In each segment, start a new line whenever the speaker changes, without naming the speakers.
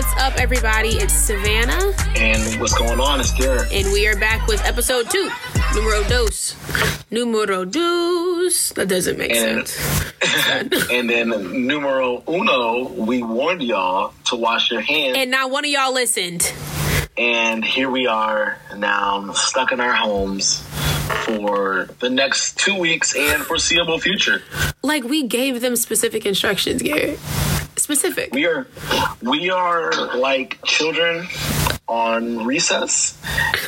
What's up, everybody? It's Savannah,
And what's going on? It's Derek.
and we are back with episode two, numero dos. Numero dos. That doesn't make
And-
sense.
And then numero uno, we warned y'all to wash your hands.
And not one of y'all listened.
And here we are now stuck in our homes for the next two weeks and foreseeable future.
Like, we gave them specific instructions, Garrett. Specific.
We are we are like children on recess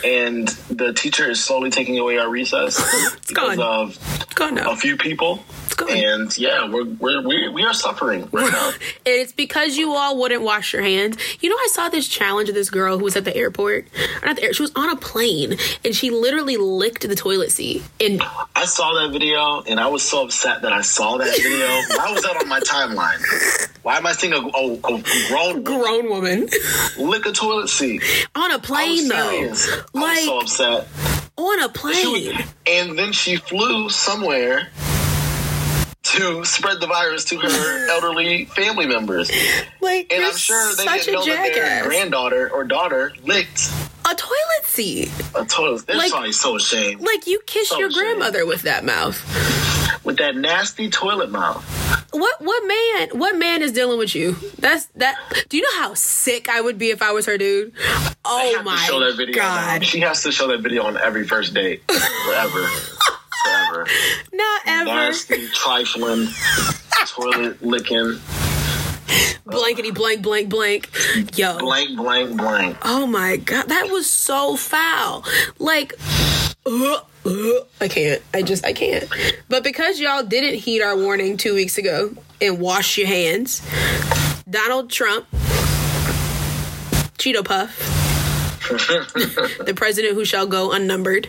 and the teacher is slowly taking away our recess because
gone.
of
It's gone now.
a few people.
It's gone.
And yeah, we're, we're we, we are suffering right now.
And it's because you all wouldn't wash your hands. You know, I saw this challenge of this girl who was at the airport. Or not the air. She was on a plane and she literally licked the toilet seat. And
I saw that video and I was so upset that I saw that video. Why was that on my timeline? Why am I seeing a, a, a grown
grown woman
lick a toilet seat?
on a plane though,
serious. I was so upset.
on a plane.
was- and then she flew somewhere to spread the virus to her elderly family members.
Like
And I'm sure they didn't know that their granddaughter or daughter licked
a toilet seat.
a toilet. They're
Like-
probably so ashamed.
Like you kissed
So
your
ashamed.
grandmother with that mouth.
With that nasty toilet mouth.
What what man what man is dealing with you? That's that. Do you know how sick I would be if I was her dude? Oh my
to show that video now.
god!
She has to show that video on every first date. Forever.
Not ever.
Nasty, trifling, toilet licking,
Blankety blank blank blank. Yo.
blank, blank, blank.
Oh my god, that was so foul. Like, uh, uh, I can't. I just I can't. But because y'all didn't heed our warning two weeks ago and wash your hands, Donald Trump, Cheeto Puff, the president who shall go unnumbered,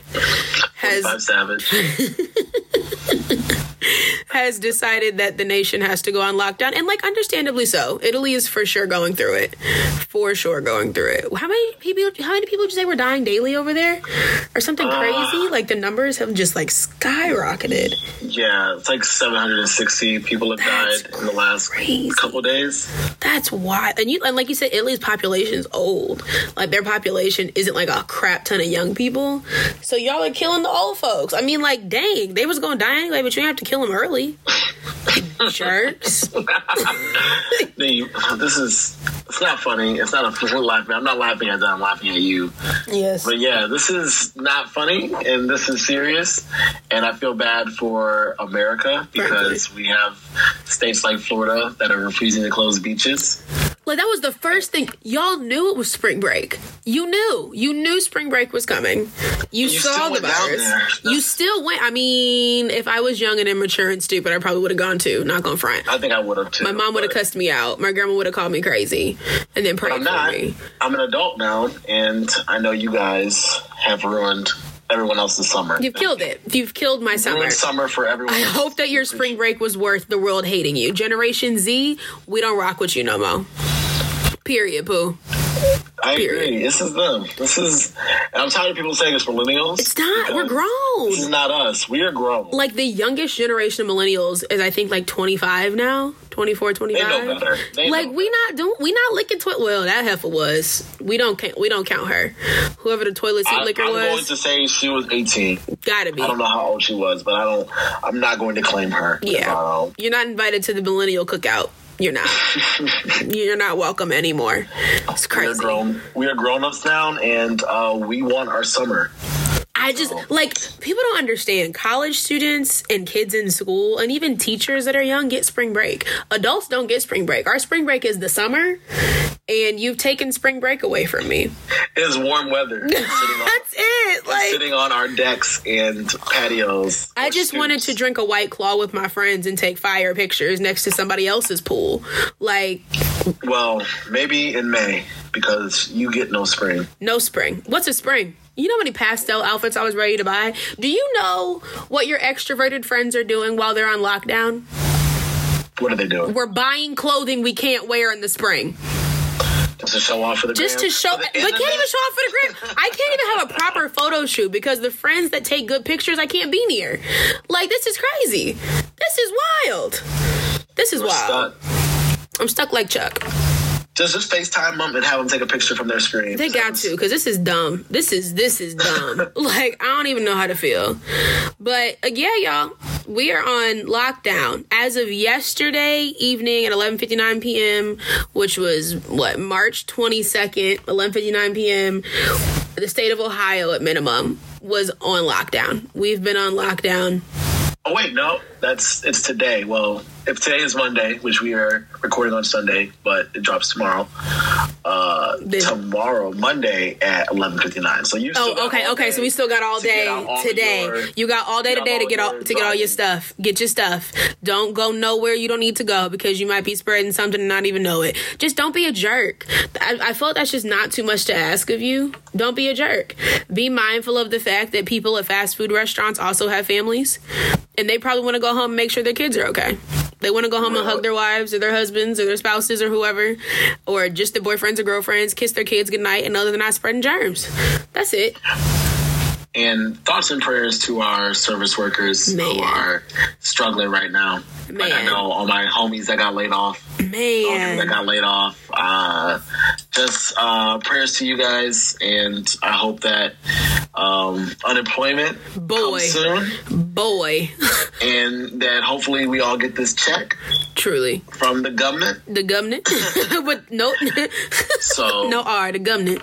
has
Savage.
has decided that the nation has to go on lockdown, and like understandably so. Italy is for sure going through it, for sure going through it. How many people? How many people did you say were dying daily over there, or something
Uh.
crazy? Like the numbers have just like skyrocketed.
Yeah, it's like 760 people have
That's
died in the last
crazy.
couple days.
That's why, and you and like you said, Italy's population is old. Like their population isn't like a crap ton of young people. So y'all are killing the old folks. I mean, like, dang, they was going to die anyway, but you have to kill them early. Jerks.
The- This is, it's not funny. It's not a, laughing. I'm not laughing at that. I'm laughing at you.
Yes.
But yeah, this is not funny and this is serious. And I feel bad for America because we have states like Florida that are refusing to close beaches.
Like that was the first thing y'all knew it was spring break. You knew. You knew spring break was coming. You,
You
saw the virus. You still went. I mean, if I was young and immature and stupid, I probably would have gone too. Not gonna front.
I think I would have too.
My mom would have cussed me out. My grandma would have called me crazy, and then prayed
I'm
for
not.
me.
I'm an adult now, and I know you guys have ruined everyone else's summer.
You've killed it. You've killed my summer.
Summer for everyone.
I hope that your spring break was worth the world hating you. Generation Z, we don't rock with you no more. Period, boo.
I
period.
agree. This is them. This is. And I'm tired of people saying it's millennials.
It's not. We're
grown. This is not us. We are grown.
Like the youngest generation of millennials is, I think, like 25 now, 24, 25.
They know better. They
like
know
we not doing, we not licking toilet. Well, that heifer was. We don't count. We don't count her. Whoever the toilet seat
I,
licker
I'm going
was,
to say she was 18.
gotta be.
I don't know how old she was, but I don't. I'm not going to claim her.
Yeah.
Um,
You're not invited to the millennial cookout. You're not. You're not welcome anymore. It's
we are
crazy.
grown. We are grown ups now, and uh, we want our summer.
I just like people don't understand. College students and kids in school, and even teachers that are young, get spring break. Adults don't get spring break. Our spring break is the summer, and you've taken spring break away from me.
It's warm weather. sitting, on,
That's it. Like
sitting on our decks and patios.
I just wanted to drink a white claw with my friends and take fire pictures next to somebody else's pool. Like
Well, maybe in May because you get no spring.
no spring. What's a spring? You know how many pastel outfits I was ready to buy? Do you know what your extroverted friends are doing while they're on lockdown?
What are they doing?
We're buying clothing we can't wear in the spring.
Just to show off for the
Just
gram?
to show, we can't even show off for the gram. I can't even have a proper photo shoot because the friends that take good pictures, I can't be near. Like this is crazy. This is wild. This is
We're
wild.
stuck.
I'm stuck like Chuck.
Just just FaceTime them and have them take a picture from their screen.
They got to because this is dumb. This is this is dumb. like I don't even know how to feel. But uh, yeah, y'all, we are on lockdown as of yesterday evening at 11:59 p.m., which was what March 22nd, 11:59 p.m. The state of Ohio, at minimum, was on lockdown. We've been on lockdown.
Oh wait, no, that's it's today. Well, if today is Monday, which we are recording on Sunday, but it drops tomorrow. Uh, tomorrow, Monday at eleven fifty nine. So you. Still
Oh, okay, okay. So we still got all day
all
today.
your-
you got all day today to get all to get all your stuff. Get your stuff. Don't go nowhere you don't need to go because you might be spreading something and not even know it. Just don't be a jerk. I, I feel that's just not too much to ask of you. Don't be a jerk. Be mindful of the fact that people at fast food restaurants also have families, and they probably want to go home and make sure their kids are okay. They want to go home and hug their wives or their husbands or their spouses or whoever, or just their boyfriends or girlfriends, kiss their kids goodnight, and know that they're not spreading germs. That's it.
And thoughts and prayers to our service workers
Man.
who are struggling right now. Like I know all my homies that got laid off. all that got laid off. Uh, just uh, prayers to you guys, and I hope that um, unemployment
Boy.
comes soon,
Boy.
and that hopefully we all get this check
Truly.
from the government.
The government. but no
So
no R, the government.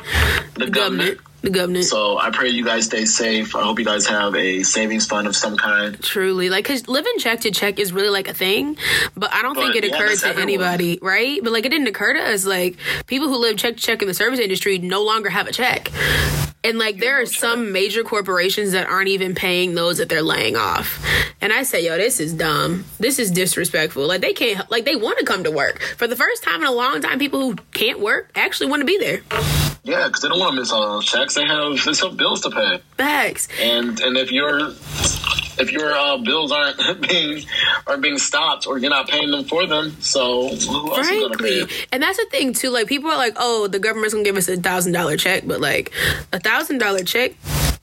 the
The
government.
government. The government.
So I pray you guys stay safe. I hope you guys have a savings fund of some kind.
Truly, like, cause living check to check is really like a thing, but I don't think it
yeah,
occurred to
everyone.
anybody, right? But like, it didn't occur to us. Like, people who live check to check in the service industry no longer have a check, and like, there are
check.
some major corporations that aren't even paying those that they're laying off. And I say, yo, this is dumb. This is disrespectful. Like, they can't. Like, they want to come to work for the first time in a long time. People who can't work actually want to be there.
Yeah, because they don't want to miss all those checks. They have they have bills to pay.
Facts.
and and if your if your uh, bills aren't being aren't being stopped or you're not paying them for them, so who else is gonna pay?
frankly and that's the thing too like people are like oh the government's gonna give us a thousand dollar check but like a thousand dollar check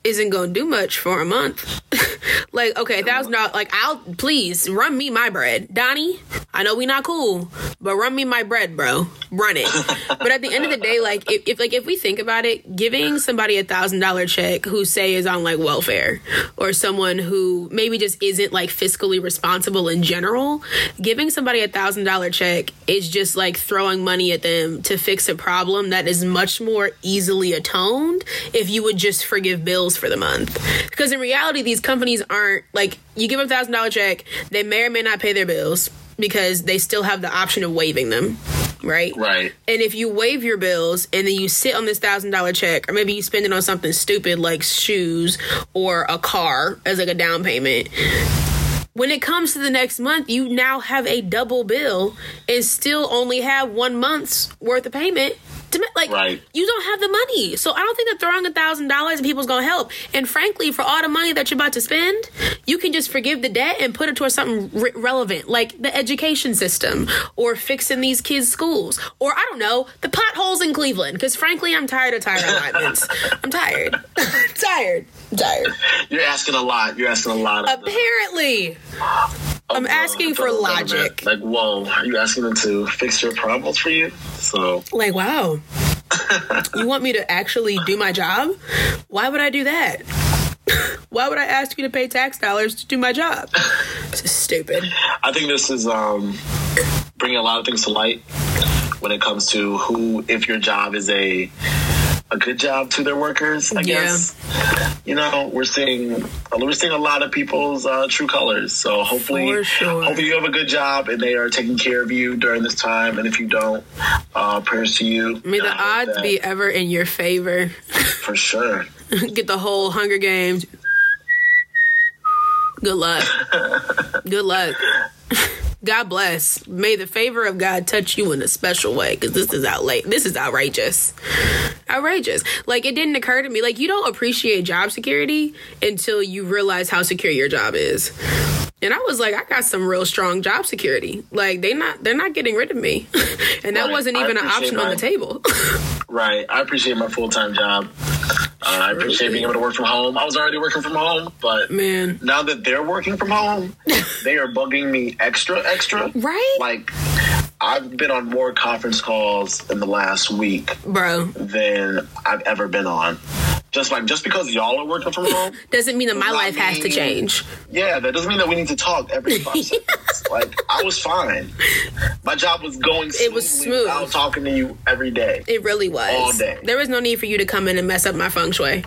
isn't gonna do much for a month. Like okay a thousand dollars like i'll please run me my bread. Donnie i know we not cool but run me my bread bro. Run it. But at the end of the day like if, if like if we think about it giving somebody a thousand dollar check who say is on like welfare or someone who maybe just isn't like fiscally responsible in general giving somebody a thousand dollar check is just like throwing money at them to fix a problem that is much more easily atoned if you would just forgive bills for the month because in reality these companies aren't like you give them a thousand dollar check they may or may not pay their bills because they still have the option of waiving them right
Right.
and if you waive your bills and then you sit on this thousand dollar check, or maybe you spend it on something stupid like shoes or a car as like a down payment. When it comes to the next month, you now have a double bill and still only have one month's worth of payment. To like,
Right.
you don't have the money, so I don't think that throwing a thousand dollars at people's gonna help. And frankly, for all the money that you're about to spend, you can just forgive the debt and put it towards something re- relevant, like the education system, or fixing these kids' schools, or I don't know, the potholes in Cleveland. Because frankly, I'm tired of tire alignments. I'm tired. tired. I'm.
You're asking a lot. You're asking a lot. Of the-
Apparently, I'm asking for logic.
Like, whoa, are you asking them to fix your problems for you? So
like, wow. you want me to actually do my job? Why would I do that? Why would I ask you to pay tax dollars to do my job? This is stupid.
I think this is um, bringing a lot of things to light when it comes to who, if your job is a a good job to their workers. I
Yeah.
guess you know we're seeing we're seeing a lot of people's uh, true colors. So hopefully,
sure.
hopefully you have a good job and they are taking care of you during this time. And if you don't, uh, prayers to you.
May the
And I hope
odds
that-
be ever in your favor.
for sure.
Get the whole Hunger Games. Good luck. Good luck. God bless. May the favor of God touch you in a special way because this is outlay. This is outrageous. Outrageous. Like it didn't occur to me. Like you don't appreciate job security until you realize how secure your job is. And I was like, I got some real strong job security. Like they not they're not getting rid of me. and that
Right.
wasn't even an option on the table.
Right. I appreciate my full time job. Uh, I appreciate being able to work from home. I was already working from home, but
Man.
now that they're working from home, they are bugging me extra, extra.
Right?
Like, I've been on more conference calls in the last week,
bro.
than I've ever been on. Just like just because y'all are working from home,
doesn't mean that my life has to change.
yeah, that doesn't mean that we need to talk every five seconds. Like I was fine. My job was going. Smooth.
It was smooth.
I was talking to you every day.
It really was.
All day.
There was no need for you to come in and mess up my feng shui.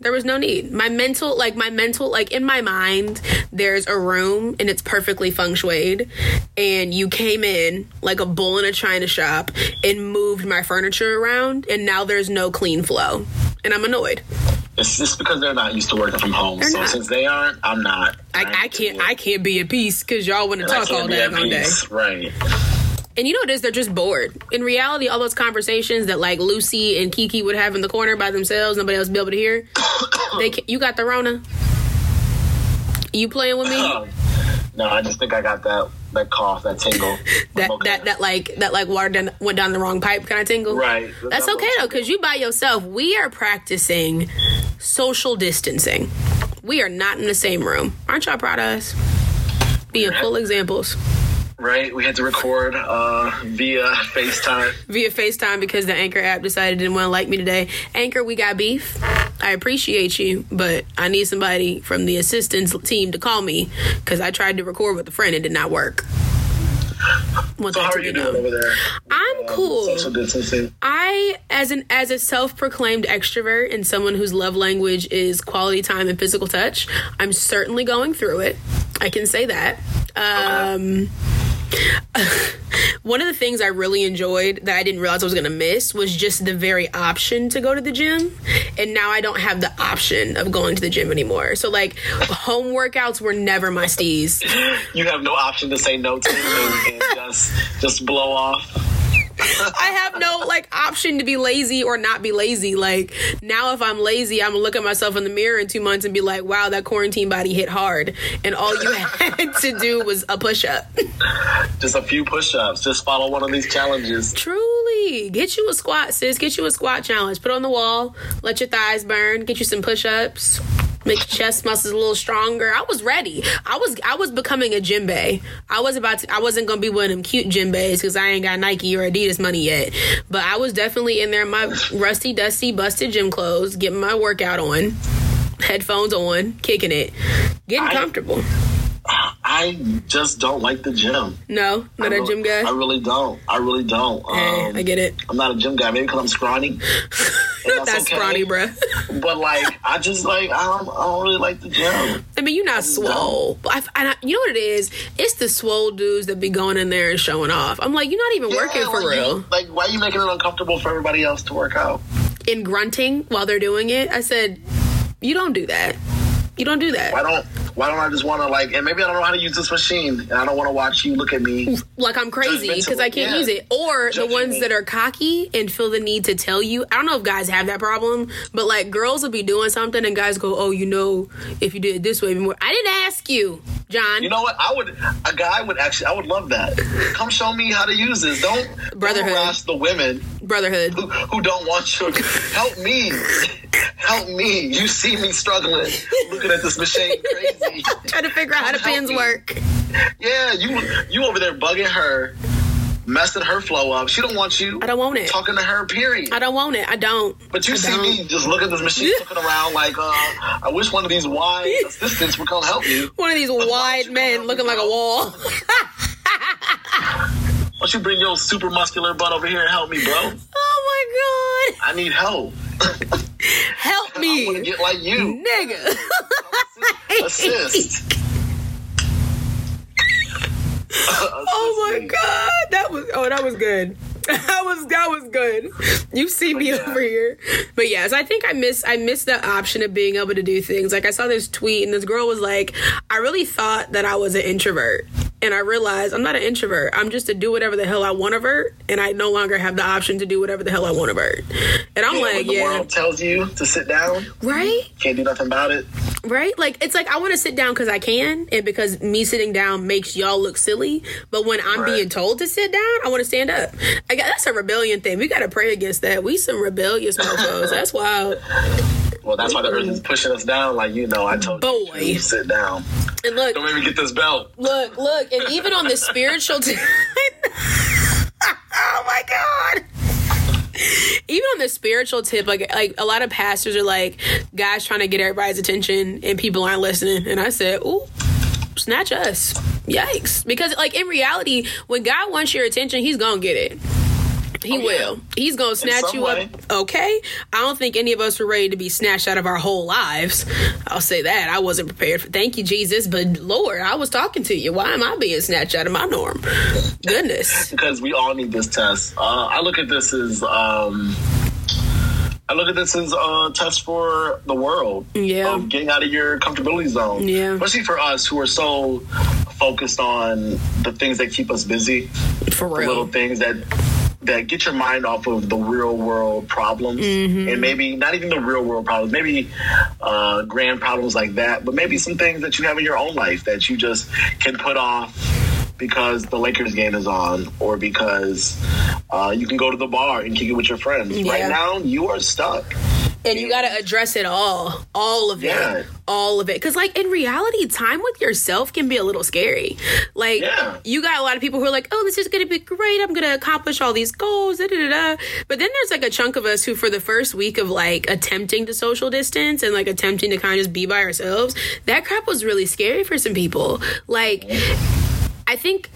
There was no need. My mental, like my mental, like in my mind, there's a room and it's perfectly feng shuied, and you came in like a bull in a china shop and moved my furniture around, and now there's no clean flow, and I'm annoyed.
It's just because they're not used to working from home.
They're
so
not.
since they aren't, I'm not.
I, I can't, I can't be at peace because y'all want to talk all day, all day.
Right.
And you know what it is? They're just bored. In reality, all those conversations that like Lucy and Kiki would have in the corner by themselves, nobody else would be able to hear. they can, you got the Rona. You playing with me?
No, I just think I got that that cough, that tingle.
that
okay.
that that like that like water down, went down the wrong pipe kind of tingle.
Right.
That's
That
okay though, because you by yourself. We are practicing social distancing. We are not in the same room. Aren't y'all proud of us? Being full examples
Right. We had to record uh, via FaceTime.
via FaceTime because the Anchor app decided it didn't want to like me today. Anchor, we got beef. I appreciate you, but I need somebody from the assistance team to call me because I tried to record with a friend and it did not work.
So how are you doing over there?
I'm
Um,
cool.
Social distancing.
I, as an as a self proclaimed extrovert and someone whose love language is quality time and physical touch, I'm certainly going through it. I can say that. Um, one of the things I really enjoyed that I didn't realize I was going to miss was just the very option to go to the gym. And now I don't have the option of going to the gym anymore. So, like, home workouts were never my steez.
You have no option to say no to and, and just just blow off.
I have no like option to be lazy or not be lazy. Like now, if I'm lazy, I'm gonna look at myself in the mirror in two months and be like, "Wow, that quarantine body hit hard," and all you had to do was a push up.
Just a few push-ups. Just follow one of these challenges.
Truly, get you a squat, sis. Get you a squat challenge. Put on the wall. Let your thighs burn. Get you some push ups. Make chest muscles a little stronger. I was ready. I was I was becoming a gym bay. I was about to. I wasn't gonna be one of them cute gym bays because I ain't got Nike or Adidas money yet. But I was definitely in there in my rusty, dusty, busted gym clothes, getting my workout on, headphones on, kicking it, getting
I-
comfortable.
I just don't like the gym.
No, not a gym guy.
I really don't. I really don't.
Hey,
Um,
I get it.
I'm not a gym guy. Maybe because I'm scrawny.
That's
okay.
scrawny, bruh.
But like, I just like I don't, I don't really like the gym.
I mean, you're not swole. But I, I, you know what it is? It's the swole dudes that be going in there and showing off. I'm like, you're not even working for
like,
real.
You, like, why are you making it uncomfortable for everybody else to work out?
In grunting while they're doing it, I said, you don't do that. You don't do that.
Why don't Why don't I just want to like? And maybe I don't know how to use this machine, and I don't want to watch you look at me.
Like I'm crazy because I can't
yeah.
use it. Or the ones
me.
that are cocky and feel the need to tell you. I don't know if guys have that problem, but like girls will be doing something and guys go, "Oh, you know, if you did it this way, be more." I didn't ask you, John.
You know what? I would. A guy would actually. I would love that. Come show me how to use this. Don't
Brotherhood.
Don't the women
Brotherhood.
who, who don't want you. Help me. Help me. You see me struggling, looking at this machine crazy.
Trying to figure out how the pins work.
Yeah, you you over there bugging her, messing her flow up. She don't want you
I don't want it.
talking to her. Period.
I don't want it. I don't.
But you
I
see
don't.
me just look at this machine looking around like, uh, I wish one of these wide assistants would come help me.
One of these
why
wide men looking like a wall.
Why don't you bring your super muscular butt over here and help me, bro?
Oh my god!
I need help.
Help me.
get like you.
Nigga.
Assist.
Oh my god. That was oh that was good. That was that was good. You see me
yeah.
over here. But yes, I think I miss I miss the option of being able to do things. Like I saw this tweet and this girl was like, I really thought that I was an introvert. And I realized I'm not an introvert. I'm just to do whatever the hell I want to vert, and I no longer have the option to do whatever the hell I want to vert. And I'm
Yeah,
like,
the
yeah,
world tells you to sit down,
right?
can't do nothing about it.
right? Like it's like I want to sit down because I can, and because me sitting down makes y'all look silly. But when I'm
Right.
being told to sit down, I want to stand up. I got that's a rebellion thing. We got to pray against that. We some rebellious mofos. That's wild.
Well, that's why the earth is pushing us down. Like you know, I told
Boy.
you, sit down.
And look,
don't make me get this belt.
Look, look, and even on the spiritual. tip. oh my god even on the spiritual tip, like like a lot of pastors are like, guys trying to get everybody's attention and people aren't listening. And I said, ooh, snatch us. Yikes. Because like in reality, when God wants your attention, he's gonna get it. He
Oh, yeah.
will. He's gonna snatch you
way.
up. Okay. I don't think any of us were ready to be snatched out of our whole lives. I'll say that. I wasn't prepared for thank you, Jesus, but Lord, I was talking to you. Why am I being snatched out of my norm? Goodness.
because we all need this test. Uh, I look at this as um, I look at this as a test for the world.
Yeah.
of getting out of your comfortability zone.
Yeah.
especially for us who are so focused on the things that keep us busy,
For
the little things that that get your mind off of the real world problems
Mm-hmm.
and maybe not even the real world problems maybe uh, grand problems like that but maybe some things that you have in your own life that you just can put off because the Lakers game is on or because uh, you can go to the bar and kick it with your friends.
Yeah.
Right now, you are stuck.
And you got to address it all, all of
Yeah.
it, all of it. Because, like, in reality, time with yourself can be a little scary. Like,
Yeah.
you got a lot of people who are like, oh, this is to be great. I'm to accomplish all these goals. Da, da, da, da. But then there's like a chunk of us who, for the first week of like attempting to social distance and like attempting to kind of just be by ourselves, that crap was really scary for some people. Like, I think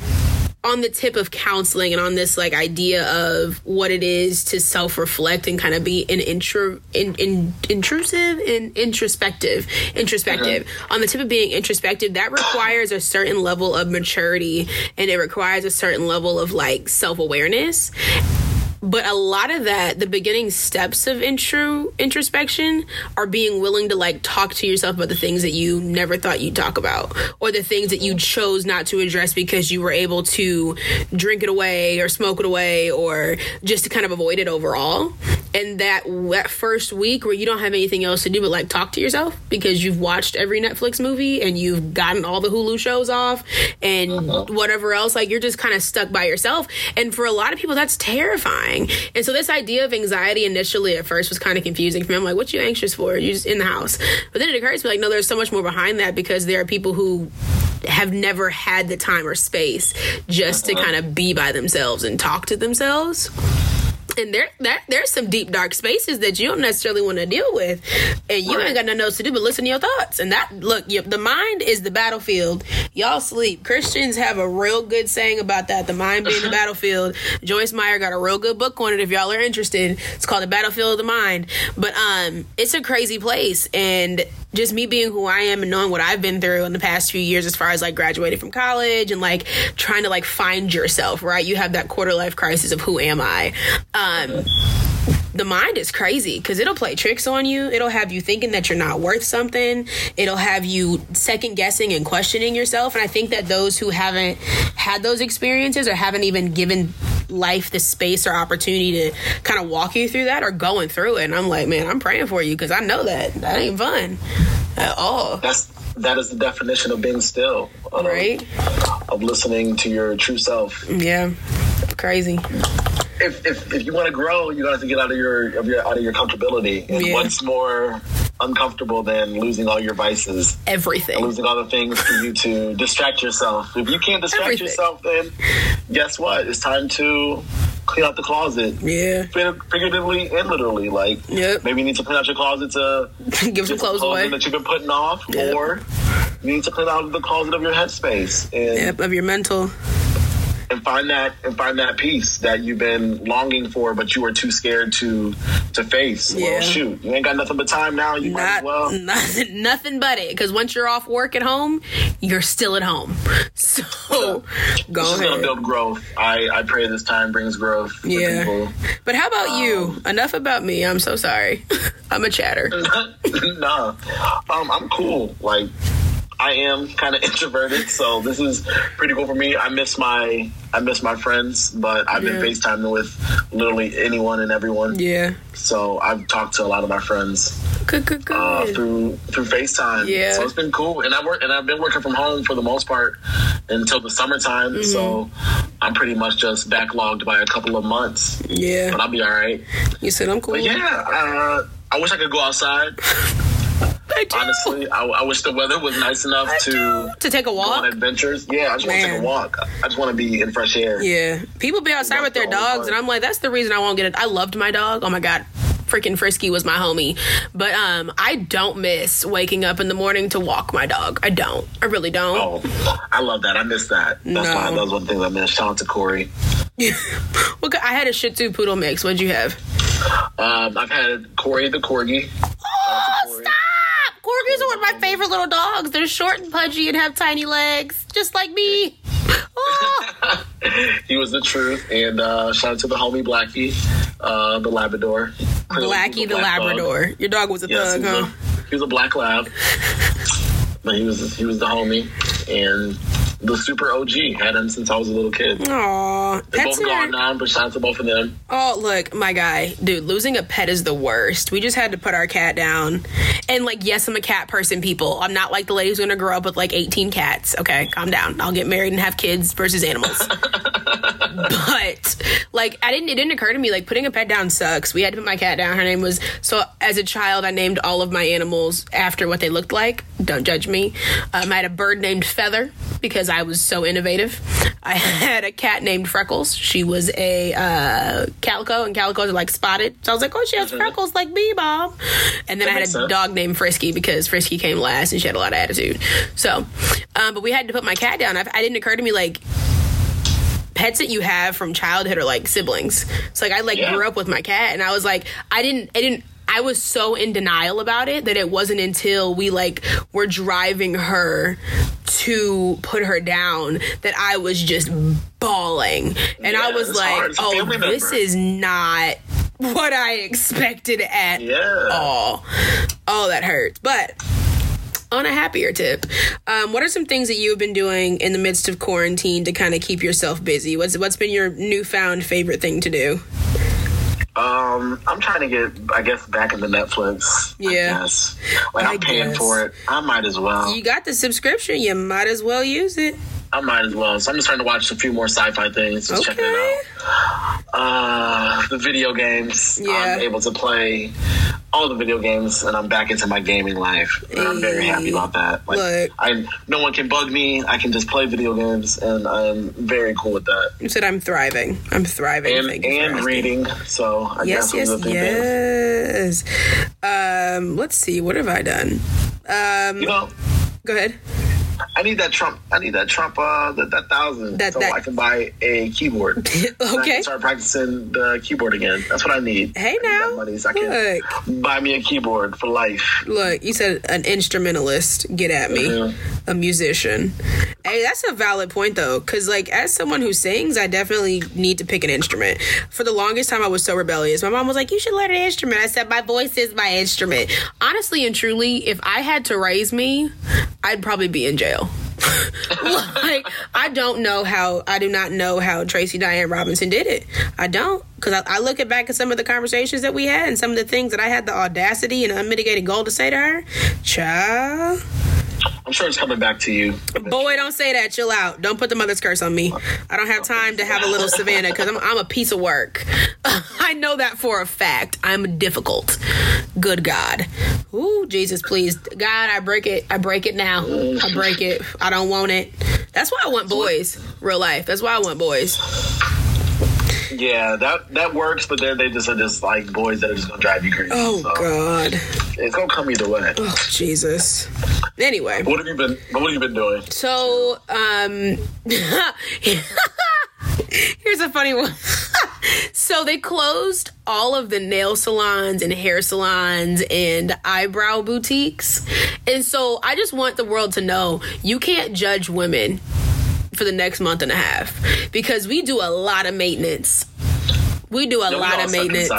on the tip of counseling and on this like idea of what it is to self-reflect and kind of be an intro in, in intrusive and introspective introspective. Uh-huh. On the tip of being introspective that requires a certain level of maturity and it requires a certain level of like self-awareness but a lot of that the beginning steps of intro introspection are being willing to like talk to yourself about the things that you never thought you'd talk about or the things that you chose not to address because you were able to drink it away or smoke it away or just to kind of avoid it overall. And that that first week where you don't have anything else to do but like talk to yourself because you've watched every Netflix movie and you've gotten all the Hulu shows off and uh-huh. whatever else like you're just kind of stuck by yourself. And for a lot of people that's terrifying and so this idea of anxiety initially at first was kind of confusing for me. I'm like what you anxious for? You're just in the house. But then it occurs to me like no there's so much more behind that because there are people who have never had the time or space just to uh-huh. kind of be by themselves and talk to themselves and there, there there's some deep dark spaces that you don't necessarily want to deal with. And you ain't got nothing else to do but listen to your thoughts. And that look you, the mind is the battlefield. Y'all sleep. Christians have a real good saying about that the mind being the battlefield. Joyce meyer got a real good book on it if y'all are interested. It's called the battlefield of the mind. But um it's a crazy place. And just me being who I am and knowing what I've been through in the past few years as far as like graduating from college and like trying to like find yourself, right? You have that quarter life crisis of who am I? Um Um, the mind is crazy because it'll play tricks on you. It'll have you thinking that you're not worth something. It'll have you second guessing and questioning yourself. And I think that those who haven't had those experiences or haven't even given life the space or opportunity to kind of walk you through that are going through it. And I'm like, man, I'm praying for you because I know that that ain't fun at all.
That's that is the definition of being still, of,
Right?
Of listening to your true self.
Yeah. Crazy.
If, if, if you want to grow, you have to get out of your of your out of your comfortability. And
Yeah.
what's more uncomfortable than losing all your vices,
Everything.
losing all the things for you to distract yourself? If you can't distract
Everything.
yourself, then guess what? It's time to clean out the closet.
Yeah.
Figuratively and literally, like
Yep.
maybe you need to clean out your closet to
Give some clothes away.
that you've been putting off,
Yep.
or you need to clean out the closet of your headspace and
Yep, of your mental.
And find that and find that peace that you've been longing for, but you were too scared to to face.
Yeah.
Well, shoot, you ain't got nothing but time now. You might as well.
nothing, nothing but it. Because once you're off work at home, you're still at home. So go
This is gonna build growth. I, I pray this time brings growth. for
Yeah.
people.
But how about you? Enough about me. I'm so sorry. I'm a chatter.
nah, um, I'm cool. Like I am kind of introverted, so this is pretty cool for me. I miss my I miss my friends, but I've been
Yeah.
FaceTiming with literally anyone and everyone.
Yeah.
So I've talked to a lot of my friends
Good, good, good.
uh, through through FaceTime.
Yeah.
So it's been cool, and I work and I've been working from home for the most part until the summertime.
Mm-hmm.
So I'm pretty much just backlogged by a couple of months,
yeah.
but I'll be all right.
You said I'm cool.
But yeah, uh, I wish I could go outside.
I do.
Honestly, I, I wish the weather was nice enough
I
to
do. to take a
go on adventures. Yeah, I just want to take a walk. I just want to be in fresh air.
Yeah, people be outside with their
the
dogs, and I'm like, that's the reason I won't get it. I loved my dog. Oh my god, freaking Frisky was my homie. But um, I don't miss waking up in the morning to walk my dog. I don't. I really don't.
Oh, I love that. I miss that. That's
No.
why that was one thing I missed. Shout out to Corey.
Look, I had a Shih Tzu poodle mix. What'd you have?
Um, I've had Corey the corgi.
Oh,
Corey.
stop! Corgis are one of my favorite little dogs. They're short and pudgy and have tiny legs, just like me. Oh.
he was the truth. And uh, shout out to the homie Blackie, uh, the Labrador.
Blackie the
black dog.
Labrador. Your dog was a
Yes,
thug,
he, was
huh?
a, he was a black lab, but he was he was the homie and the super OG. Had him since I was a little kid.
Aw,
They're both gone now, but shout out to both of them.
Oh, look, my guy, dude, losing a pet is the worst. We just had to put our cat down. And, like, yes, I'm a cat person, people. I'm not like the lady who's gonna grow up with like 18 cats. Okay, calm down. I'll get married and have kids versus animals. but, like, I didn't, it didn't occur to me, like, putting a pet down sucks. We had to put my cat down. Her name was, so as a child, I named all of my animals after what they looked like. Don't judge me. Um, I had a bird named Feather because I was so innovative. I had a cat named Freckles. She was a uh, calico, and calicos are like spotted. So I was like, oh, she has freckles like me, Bob. And then I had a
sense.
dog named Frisky because Frisky came last and she had a lot of attitude. So, um, but we had to put my cat down. I, I didn't occur to me like pets that you have from childhood are like siblings. So like I like
Yeah.
grew up with my cat and I was like I didn't I didn't I was so in denial about it that it wasn't until we like were driving her to put her down that I was just bawling. And I was like, "Oh, this
member."
is not what I expected at
Yeah.
all." Oh, that hurts. But on a happier tip, um, what are some things that you have been doing in the midst of quarantine to kind of keep yourself busy? What's what's been your newfound favorite thing to do?
Um, I'm trying to get, I guess, back into Netflix.
Yeah.
Like
I
I'm paying for it. I might as well.
You got the subscription, you might as well use it.
I might as well. So I'm just trying to watch a few more sci-fi things. Just checking it out. Uh, the video games.
Yeah.
I'm able to play all the video games, and I'm back into my gaming life, and I'm very happy about that. Like,
Look.
I no one can bug me. I can just play video games, and I'm very cool with that.
You said I'm thriving. I'm thriving.
And and reading. So I
Yes,
guess
yes,
those are the
yes. Um, let's see. What have I done? Um,
You know,
go ahead.
I need that Trump. I need that Trump. Uh, that, that thousand,
That-
so
that-
I can buy a keyboard.
Okay.
start practicing the keyboard again. That's what I need.
Hey,
I need
now.
that money so I can buy me a keyboard for life.
Look, you said an instrumentalist. Get at me.
Mhm.
A musician. Hey, that's a valid point though, because like as someone who sings, I definitely need to pick an instrument. For the longest time, I was so rebellious. My mom was like, "You should learn an instrument." I said, "My voice is my instrument." Honestly and truly, if I had to raise me, I'd probably be in jail. like I don't know how I do not know how Tracy Diane Robinson did it. I don't because I, I look at back at some of the conversations that we had and some of the things that I had the audacity and unmitigated goal to say to her. Child,
I'm sure it's coming back to you.
boy, don't say that. Chill out. Don't put the mother's curse on me. I don't have time to have a little Savannah because I'm I'm a piece of work. I know that for a fact. I'm difficult. Good God. Ooh, Jesus, please, God, I break it. I break it now. I break it. I don't want it. That's why I want boys. Real life. That's why I want boys.
Yeah, that that works, but then they just are just like boys that are just gonna drive you crazy.
Oh
So,
God.
it's gonna come either way.
Oh Jesus. Anyway,
What have you been? What have you been doing?
so um, here's a funny one. so they closed all of the nail salons and hair salons and eyebrow boutiques, and so I just want the world to know you can't judge women for the next month and a half because we do a lot of maintenance. We do a lot of maintenance.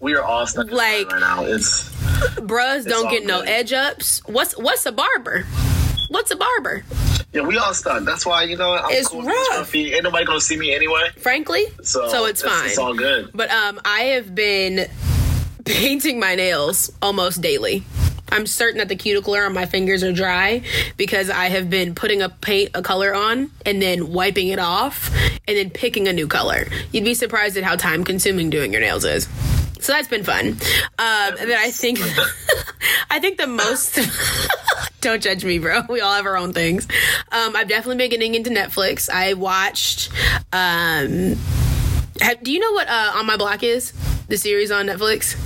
We are all stuck
Like-
right now. It's
Bruhs don't
all
get no edge ups. What's what's a barber? What's a barber?
yeah, we all stuck. That's why you know? I'm
It's
cool
rough.
Ain't nobody gonna see me anyway.
Frankly,
So,
it's fine.
It's all good.
But um, I have been painting my nails almost daily. I'm certain that the cuticle on my fingers are dry because I have been putting a paint a color on and then wiping it off and then picking a new color. You'd be surprised at how time consuming doing your nails is. So that's been fun. Um, then I think, I think the most. don't judge me, bro. We all have our own things. Um, I've definitely been getting into Netflix. I watched. Um, have, do you know what uh, On My Block is? The series on Netflix.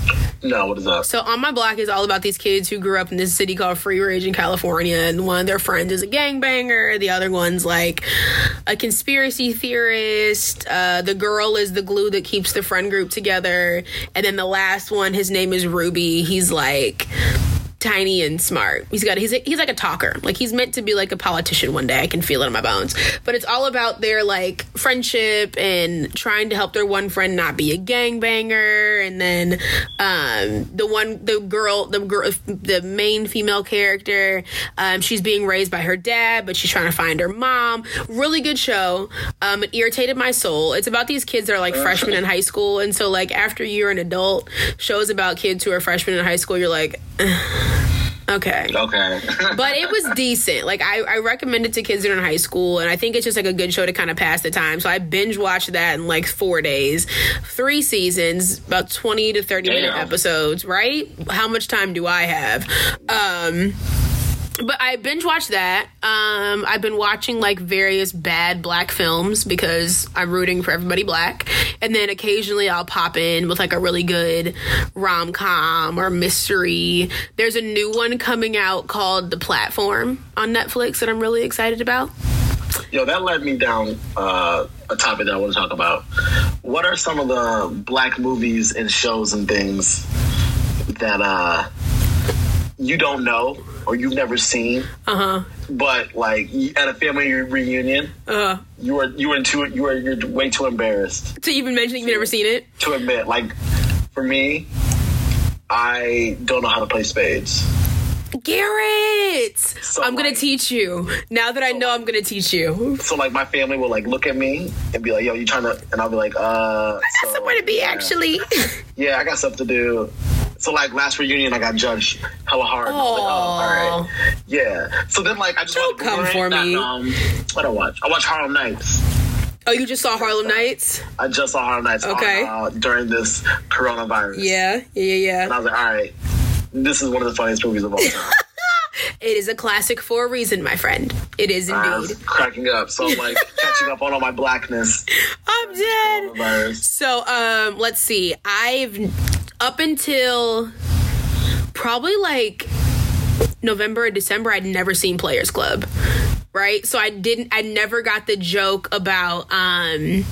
No, what is that?
So on my block is all about these kids who grew up in this city called Freeridge in California, and one of their friends is a gangbanger. The other one's like a conspiracy theorist. Uh, the girl is the glue that keeps the friend group together, and then the last one, his name is Ruby. He's like tiny and smart. He's got he's a, he's like a talker. Like he's meant to be like a politician one day. I can feel it in my bones. But it's all about their like friendship and trying to help their one friend not be a gangbanger. And then um, the one the girl the girl the main female character um, she's being raised by her dad, but she's trying to find her mom. Really good show. Um, it irritated my soul. It's about these kids that are like freshmen in high school, and so like after you're an adult, shows about kids who are freshmen in high school, you're like. Okay.
Okay.
but it was decent. Like I, I recommend it to kids that are in high school, and I think it's just like a good show to kind of pass the time. So I binge watched that in like four days, three seasons, about twenty to thirty minute episodes. Right? How much time do I have? Um. But I binge watched that. Um, I've been watching like various bad black films because I'm rooting for everybody black. And then occasionally I'll pop in with like a really good rom com or mystery. There's a new one coming out called The Platform on Netflix that I'm really excited about.
Yo, that led me down uh, a topic that I want to talk about. What are some of the black movies and shows and things that uh, you don't know or you've never seen,
Uh huh.
but like at a family reunion,
Uh,
you were you were too you were you're way too embarrassed
to even mention that you've never seen it.
to admit. Like for me, I don't know how to play spades.
Garrett!
So,
I'm gonna teach you. Now that I know, I'm gonna teach you.
So like my family will like look at me and be like, "Yo, you trying to?" And I'll be like, "Uh."
I got somewhere to be,
yeah.
actually.
Yeah, I got stuff to do. So like last reunion, I got judged hella hard. And I was like, oh, all right. Yeah. So then like I just
Don't come for
not,
me.
Um, what I watch? I watch Harlem Nights.
oh, you just saw Harlem Nights?
I just saw Harlem Nights
Okay.
on, uh, during this coronavirus.
Yeah, yeah, yeah, yeah.
And I was like, all right, this is one of the funniest movies of all time.
It is a classic for a reason, my friend. It is
I
indeed.
was cracking up. So I'm like catching up on all my blackness.
I'm dead.
Coronavirus.
So, um, let's see. I've up until probably like November or December, I'd never seen Players Club. Right? So I didn't I never got the joke about um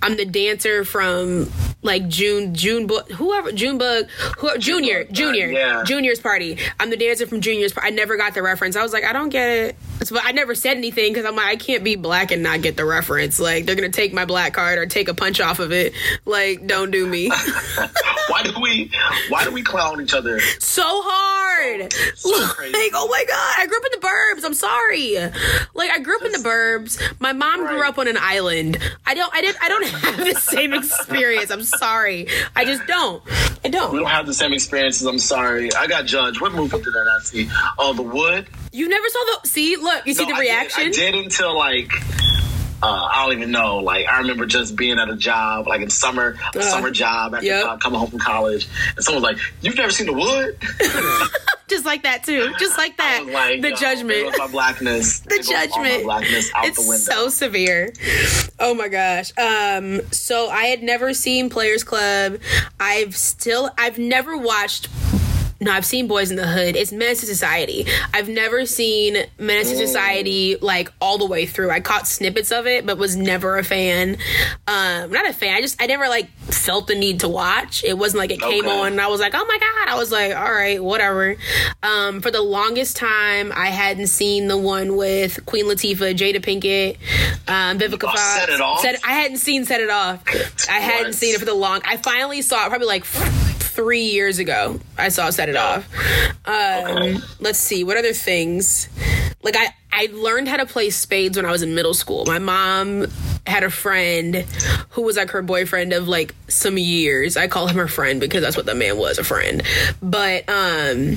I'm the dancer from like June June whoever June Bug who, Junior Junior
yeah.
Junior's party. I'm the dancer from Junior's party. I never got the reference. I was like, I don't get it. So, but I never said anything because I'm like, I can't be black and not get the reference. Like they're gonna take my black card or take a punch off of it. Like don't do me
Why do we? Why do we clown each other?
so hard.
So crazy.
like oh my god, I grew up in the burbs. I'm sorry. Like I grew up in the burbs. My mom grew up on an island. I don't. I didn't. I don't have the same experience. I'm sorry. I just don't. I don't.
We
don't
have the same experiences. I'm sorry. I got judged. What movie did I not see? Oh, The Wood.
You never saw the. See, look. You see the
I did-
reaction.
I did, until like uh, I don't even know. Like I remember just being at a job, like in summer, a
Uh,
summer job after
yep.
co- coming home from college, and someone was like, "You've never seen The Wood?"
Just like that too. Just like that.
like,
the
yo,
judgment.
my blackness.
the
There goes my
judgment.
blackness out
it's
the window.
so severe. Oh my gosh. Um so I had never seen Players Club. I've still I've never watched no, I've seen Boys in the Hood. It's Menace to Society. I've never seen Menace to Society like all the way through. I caught snippets of it, but was never a fan. Um, not a fan. I just I never like felt the need to watch. It wasn't like it came on and I was like, oh my god. I was like, all right, whatever. Um, for the longest time, I hadn't seen the one with Queen Latifah, Jada Pinkett, um, Vivica
Oh,
Fox.
Set It Off?
Set- I hadn't seen Set It Off. I hadn't seen it for the long. I finally saw it probably like three years ago. I saw Set It Off. Um,
Okay.
Let's see what other things. Like I, I learned how to play spades when I was in middle school. My mom had a friend who was like her boyfriend of like some years. I call him her friend because that's what the man was, a friend. But um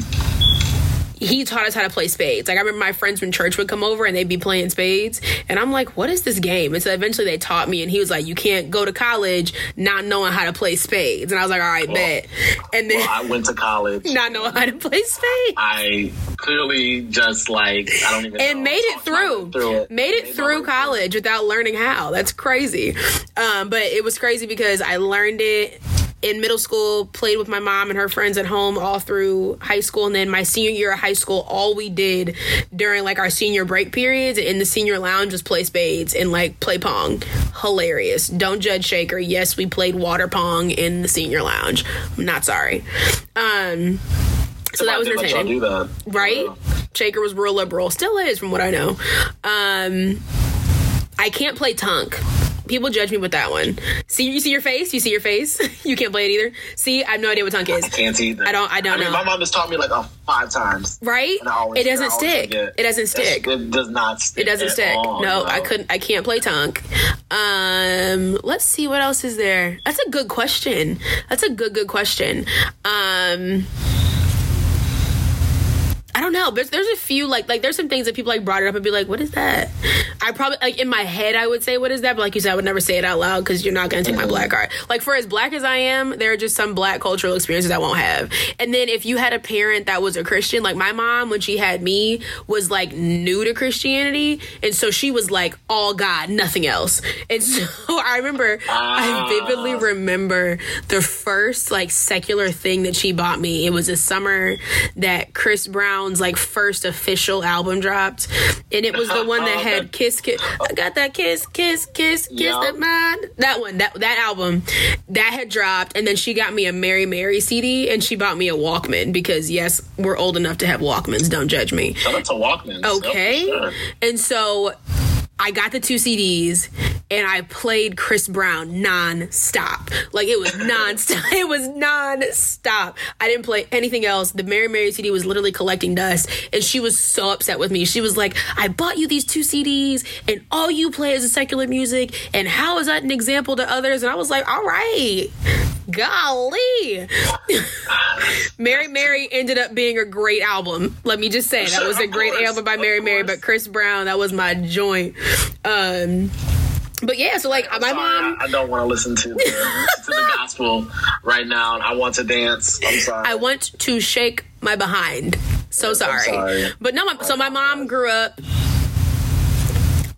he taught us how to play spades. Like I remember my friends from church would come over and they'd be playing spades, and I'm like, "What is this game?" And so eventually they taught me, and he was like, "You can't go to college not knowing how to play spades." And I was like, "All right, well, bet." And then
well, I went to college
not knowing how to play spades.
I clearly just like I don't even
and made it through, through it. made it made through college without learning how. That's crazy. Um, but it was crazy because I learned it in middle school, played with my mom and her friends at home all through high school. And then my senior year of high school, all we did during like our senior break periods in the senior lounge was play spades and like play pong. Hilarious. Don't judge Shaker. Yes, we played water pong in the senior lounge. I'm not sorry. Um, so that was entertaining. That. Right? Shaker was real liberal. Still is, from what I know. Um, I can't play Tunk. People judge me with that one. See, you see your face. You see your face. you can't play it either. See, I have no idea what tunk is.
I can't see either.
I don't. I don't I mean, know.
My mom has taught me like oh, five times.
Right. Always, it doesn't stick. It doesn't stick.
It does not.
Stick it doesn't stick. All, no, no, I couldn't. I can't play tunk. Um, let's see what else is there. That's a good question. That's a good good question. Um. I don't know. There's there's a few like like there's some things that people like brought it up and be like, what is that? I probably like in my head I would say what is that, but like you said, I would never say it out loud because you're not gonna take my black card. Like for as black as I am, there are just some black cultural experiences I won't have. And then if you had a parent that was a Christian, like my mom when she had me was like new to Christianity, and so she was like all God, nothing else. And so I remember I vividly ah. remember the first like secular thing that she bought me. It was a summer that Chris Brown Brown's like first official album dropped, and it was the one that had oh. "Kiss Kiss." I got that kiss, kiss, kiss, kiss that mine. That one, that that album, that had dropped, and then she got me a Mary Mary CD, and she bought me a Walkman because yes, we're old enough to have Walkmans. Don't judge me.
Shout out to Walkmans.
Okay, sure. and so I got the two CDs and I played Chris Brown non-stop. Like it was non-stop. it was non-stop. I didn't play anything else. The Mary Mary CD was literally collecting dust and she was so upset with me. She was like, I bought you these two CDs and all you play is secular music and how is that an example to others? And I was like, all right. Golly. Mary Mary ended up being a great album. Let me just say that was a great album by Mary Mary, but Chris Brown, that was my joint. Um but yeah, so like I'm my sorry, mom.
I, I, don't want to listen to the, to the gospel right now. I want to dance. I'm sorry.
I want to shake my behind. So sorry. sorry. But no, my, so my mom grew up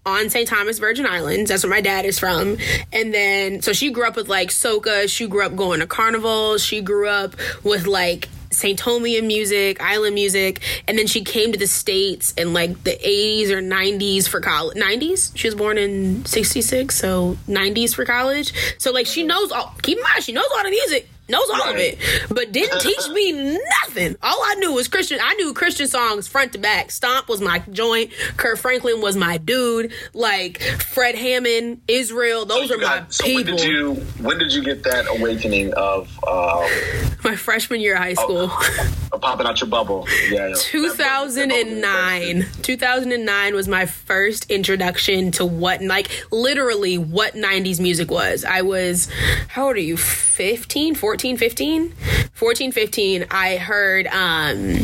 on St. Thomas Virgin Islands. That's where my dad is from. And then, so she grew up with like soca. She grew up going to carnivals. She grew up with like St. Thomian music, island music, and then she came to the States in like the 80s or 90s for college. 90s? She was born in 66, so 90s for college. So like she knows all, keep in mind, she knows all the music knows all right. of it, but didn't teach me nothing. All I knew was Christian. I knew Christian songs front to back. Stomp was my joint. Kirk Franklin was my dude. Like Fred Hammond, Israel. Those so are got, my so people.
When did you when did you get that awakening of um,
my freshman year of high school?
Oh, popping out your bubble. Yeah.
2009. 2009 was my first introduction to what like literally what 90s music was. I was how old are you? 15, 14 14, 15, 14, 15, I heard um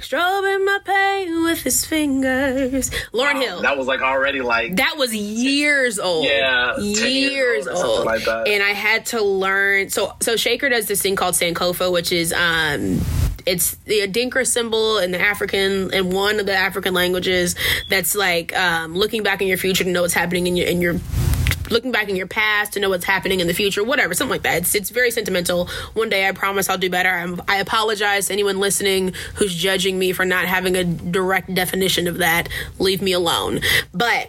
strobing my pain with his fingers. Lauryn wow, Hill.
That was like already like
that was years old.
Yeah,
years, years old. Like and I had to learn. So so Shaker does this thing called Sankofa, which is um it's the Adinkra symbol in the African in one of the African languages that's like um, looking back in your future to know what's happening in your in your looking back in your past to know what's happening in the future, whatever, something like that. It's it's very sentimental. One day, I promise I'll do better. I'm, I apologize to anyone listening who's judging me for not having a direct definition of that. Leave me alone. But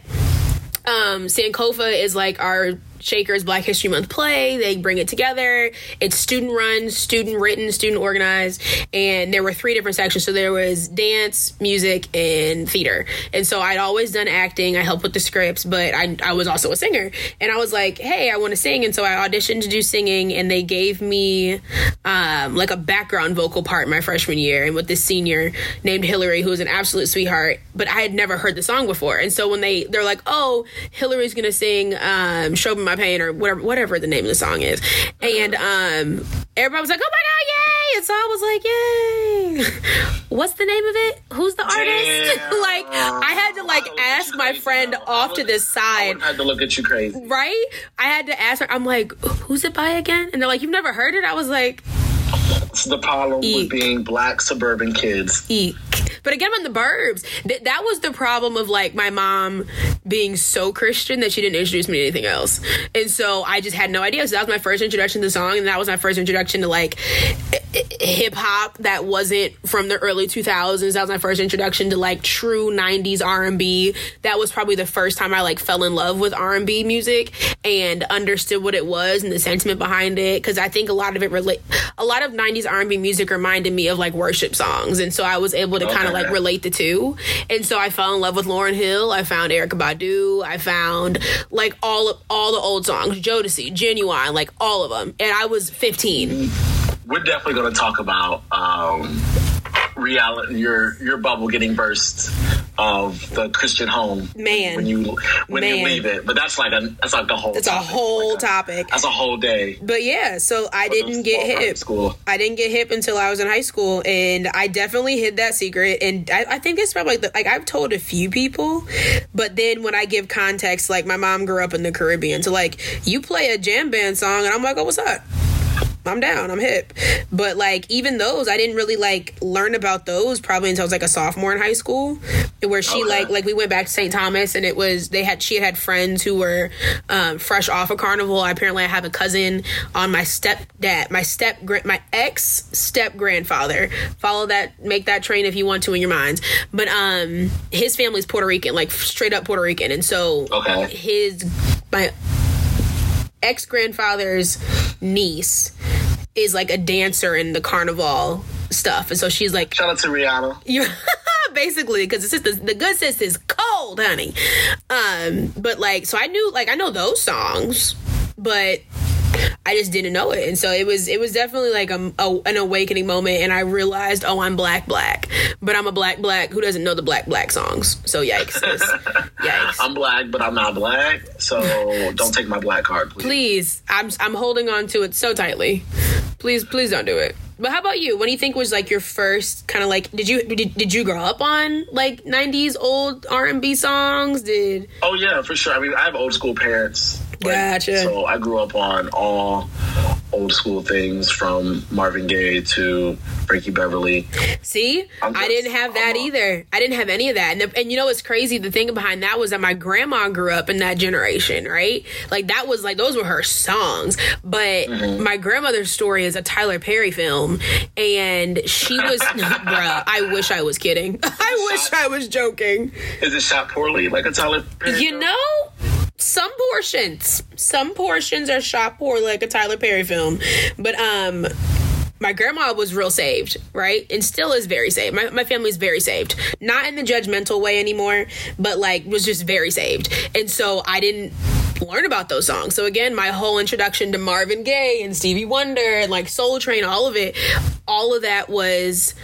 um, Sankofa is like our Shaker's Black History Month play. They bring it together. It's student run, student written, student organized, and there were three different sections. So there was dance, music, and theater. And so I'd always done acting. I helped with the scripts, but I, I was also a singer. And I was like, hey, I want to sing. And so I auditioned to do singing, and they gave me um, like a background vocal part my freshman year, and with this senior named Hillary, who was an absolute sweetheart. But I had never heard the song before, and so when they they're like, oh, Hillary's gonna sing um, "Show Me My my pain or whatever whatever the name of the song is. And um everybody was like, Oh my god, yay! And so I was like, Yay. What's the name of it? Who's the artist? Like I had to like ask my friend off to this side.
I had to look at you crazy.
Right? I had to ask her, I'm like, who's it by again? And they're like, You've never heard it? I was like,
The problem
Eek.
with being black suburban kids.
eek. But again, I'm in the burbs. Th- that was the problem of like my mom being so Christian that she didn't introduce me to anything else. And so I just had no idea. So that was my first introduction to the song, and that was my first introduction to like hip hop that wasn't from the early 2000s. That was my first introduction to like true 90s R&B. That was probably the first time I like fell in love with R&B music and understood what it was and the sentiment behind it cuz I think a lot of it relate a lot of 90s R&B music reminded me of like worship songs and so I was able to kind of like relate the two. And so I fell in love with Lauryn Hill. I found Erykah Badu. I found like all of, all the old songs, Jodeci, Ginuwine, like all of them. And I was 15.
We're definitely going to talk about um, reality, your your bubble getting burst of the Christian home.
Man.
when you when
Man.
you leave it, but that's like a that's like the whole.
It's a
topic.
whole
Like a-
topic.
That's a whole day.
But yeah, so I didn't get hip.
school.
I didn't get hip until I was in high school, and I definitely hid that secret. And I, I think it's probably like, the, like I've told a few people, but then when I give context, like my mom grew up in the Caribbean, so like you play a jam band song, and I'm like, oh, what's up? I'm down. I'm hip. But like even those, I didn't really like learn about those probably until I was like a sophomore in high school, where she
Okay.
like like we went back to St. Thomas and it was they had she had had friends who were um, fresh off of carnival. I, apparently, I have a cousin on my stepdad, my step my ex step grandfather. Follow that, make that train if you want to in your minds. But um, his family's Puerto Rican, like straight up Puerto Rican, and so
Okay.
his my ex grandfather's niece is like a dancer in the carnival stuff, and so she's like,
Shout out to Rihanna.
you basically because the the good sis is cold, honey. Um, but like, so I knew, like, I know those songs, but. I just didn't know it, and so it was. It was definitely like a, a, an awakening moment, and I realized, oh, I'm black, black, but I'm a black, black who doesn't know the black, black songs. So yikes, yikes.
I'm black, but I'm not black, so don't take my black card, please.
please i'm i'm holding on to it so tightly please please don't do it but how about you what do you think was like your first kind of like did you did, did you grow up on like 90s old r&b songs did
Oh yeah, for sure. I mean, I have old school parents. Like,
Gotcha.
So I grew up on all old school things from Marvin Gaye to Frankie Beverly.
see
I'm
i didn't have that
I'm
either i didn't have any of that and, the, and you know what's crazy the thing behind that was that my grandma grew up in that generation right like that was like those were her songs but
Mm-hmm.
my grandmother's story is a tyler perry film and she was bruh i wish i was kidding i wish i was joking
Is it shot poorly, like a Tyler Perry?
You
film?
know, some portions, some portions are shot poor like a Tyler Perry film, but um. My grandma was real saved, right? And still is very saved. My, my family's very saved. Not in the judgmental way anymore, but like was just very saved. And so I didn't learn about those songs. So again, my whole introduction to Marvin Gaye and Stevie Wonder and like Soul Train, all of it, all of that was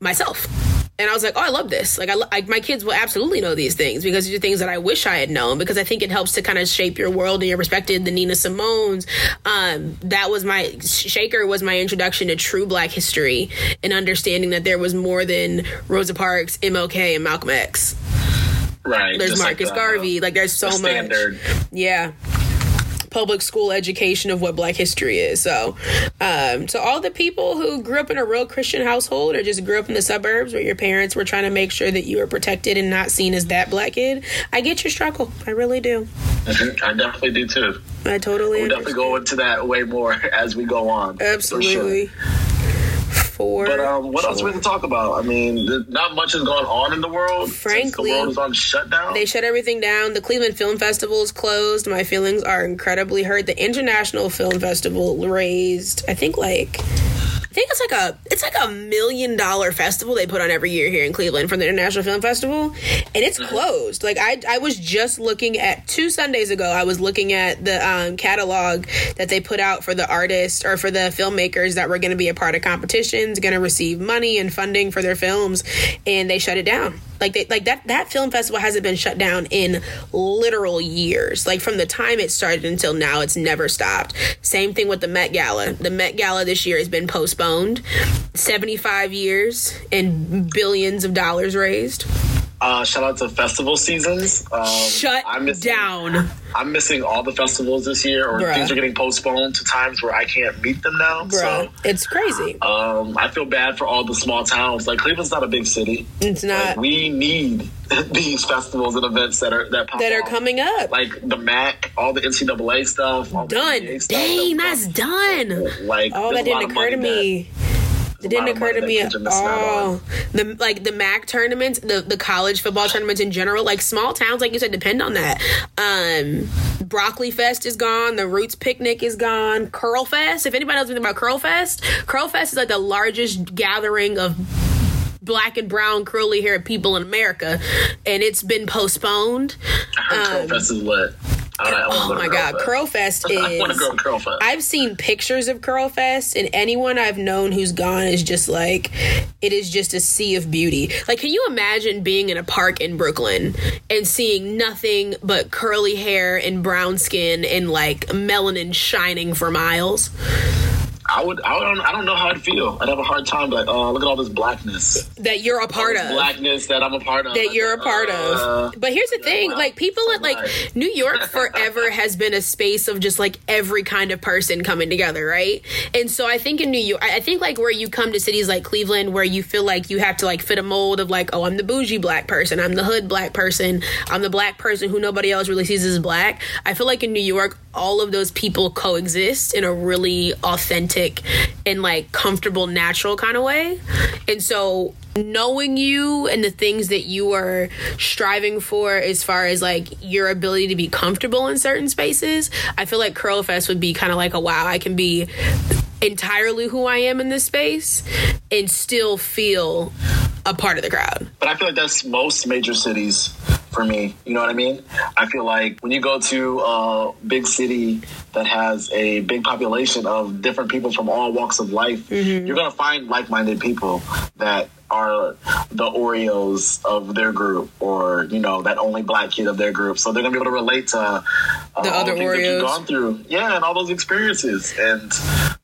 myself. And I was like, oh, I love this. Like, I, I, my kids will absolutely know these things because these are things that I wish I had known because I think it helps to kind of shape your world and your perspective. The Nina Simone's, um, that was my Shaker was my introduction to true Black history and understanding that there was more than Rosa Parks, MLK, and Malcolm X.
right.
There's
just like
Marcus
the-
Garvey. Like, there's so
the
much. Yeah. Public school education of what Black history is. So, um, to all the people who grew up in a real Christian household or just grew up in the suburbs where your parents were trying to make sure that you were protected and not seen as that black kid, I get your struggle. I really do.
I definitely do too.
I totally
We'll definitely go into that way more as we go on.
Absolutely. For
But um, what else
sure.
we can talk about? I mean, not much has gone on in the world. since
Frankly,
the world is on shutdown.
They shut everything down. The Cleveland Film Festival is closed. My feelings are incredibly hurt. The International Film Festival raised, I think, like. I think it's like a it's like a million dollar festival they put on every year here in Cleveland for the International Film Festival, and it's closed. Like I I was just looking at two Sundays ago. I was looking at the um, catalog that they put out for the artists or for the filmmakers that were going to be a part of competitions, going to receive money and funding for their films, and they shut it down. Like they like that that film festival hasn't been shut down in literal years. Like from the time it started until now, it's never stopped. Same thing with the Met Gala. The Met Gala this year has been postponed. 75 years and billions of dollars raised.
Uh, shout out to festival seasons. Um,
Shut
I'm missing,
down.
I'm missing all the festivals this year, or
Bruh.
things are getting postponed to times where I can't meet them now.
Bruh, it's crazy.
Um, I feel bad for all the small towns. Like Cleveland's not a big city.
It's
Like,
not
we need these festivals and events that are that
that are
off.
coming up.
Like the MAC, all the NCAA stuff, all
Done.
NBA stuff.
Dang, that's done.
like
Oh, that
there's a lot
didn't occur to me. It didn't occur to me at
are missing out
all. The like the MAC tournaments, the the college football tournaments in general, like small towns, like you said, depend on that. Um, Broccoli Fest is gone. The Roots Picnic is gone. Curl Fest. If anybody knows anything about Curl Fest, Curl Fest is like the largest gathering of black and brown curly haired people in America, and it's been postponed.
I heard Curl Fest is lit. I, I
Oh my god,
Fest.
Curl Fest
I want to go
is.
to Curl Fest.
I've seen pictures of Curl Fest, and anyone I've known who's gone is just like, it is just a sea of beauty. Like, can you imagine being in a park in Brooklyn and seeing nothing but curly hair and brown skin and like melanin shining for miles?
I would. I don't. I don't know how I'd feel. I'd have a hard time. Like, oh, look at all this blackness.
That you're a part of.
blackness that I'm a part of.
that you're a part
Uh,
of. But here's the thing,
wow.
like people at like. New York forever has been a space of just like every kind of person coming together, right? And so I think in New York, I think like where you come to cities like Cleveland where you feel like you have to like fit a mold of like, oh, I'm the bougie black person, I'm the hood black person, I'm the black person who nobody else really sees as black. I feel like in New York, all of those people coexist in a really authentic and like comfortable, natural kind of way. And so knowing you and the things that you are striving for as far as like your ability to be comfortable in certain spaces, I feel like Curl Fest would be kind of like a wow, I can be entirely who I am in this space and still feel a part of the crowd.
But I feel like that's most major cities for me. You know what I mean? I feel like when you go to a big city that has a big population of different people from all walks of life, you're going to find like minded people that are the Oreos of their group or, you know, that only black kid of their group. So they're going to be able to relate to uh,
The other
that
Oreos.
you've gone through. Yeah, and all those experiences. And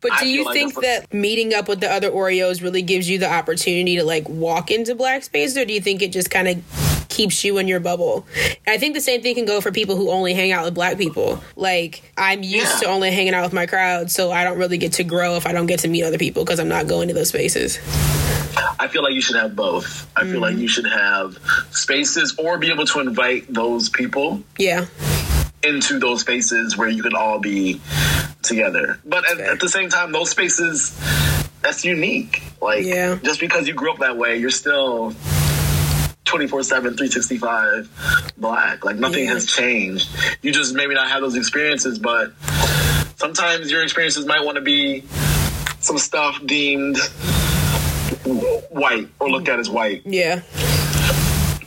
But
I
do you
like
think that meeting up with the other Oreos really gives you the opportunity to like walk into black space or do you think it just kind of keeps you in your bubble? I think the same thing can go for people who only hang out with black people. Like I'm used
Yeah.
to only hanging out with my crowd, so I don't really get to grow if I don't get to meet other people because I'm not going to those spaces.
I feel like you should have both. I feel
Mm-hmm.
like you should have spaces or be able to invite those people
Yeah.
into those spaces where you can all be together. But at, at the same time, those spaces that's unique. Like
Yeah.
just because you grew up that way, you're still 24 7, 365 black. Like nothing
Yeah.
has changed. You just maybe not have those experiences, but sometimes your experiences might want to be some stuff deemed white or looked at as white,
Yeah.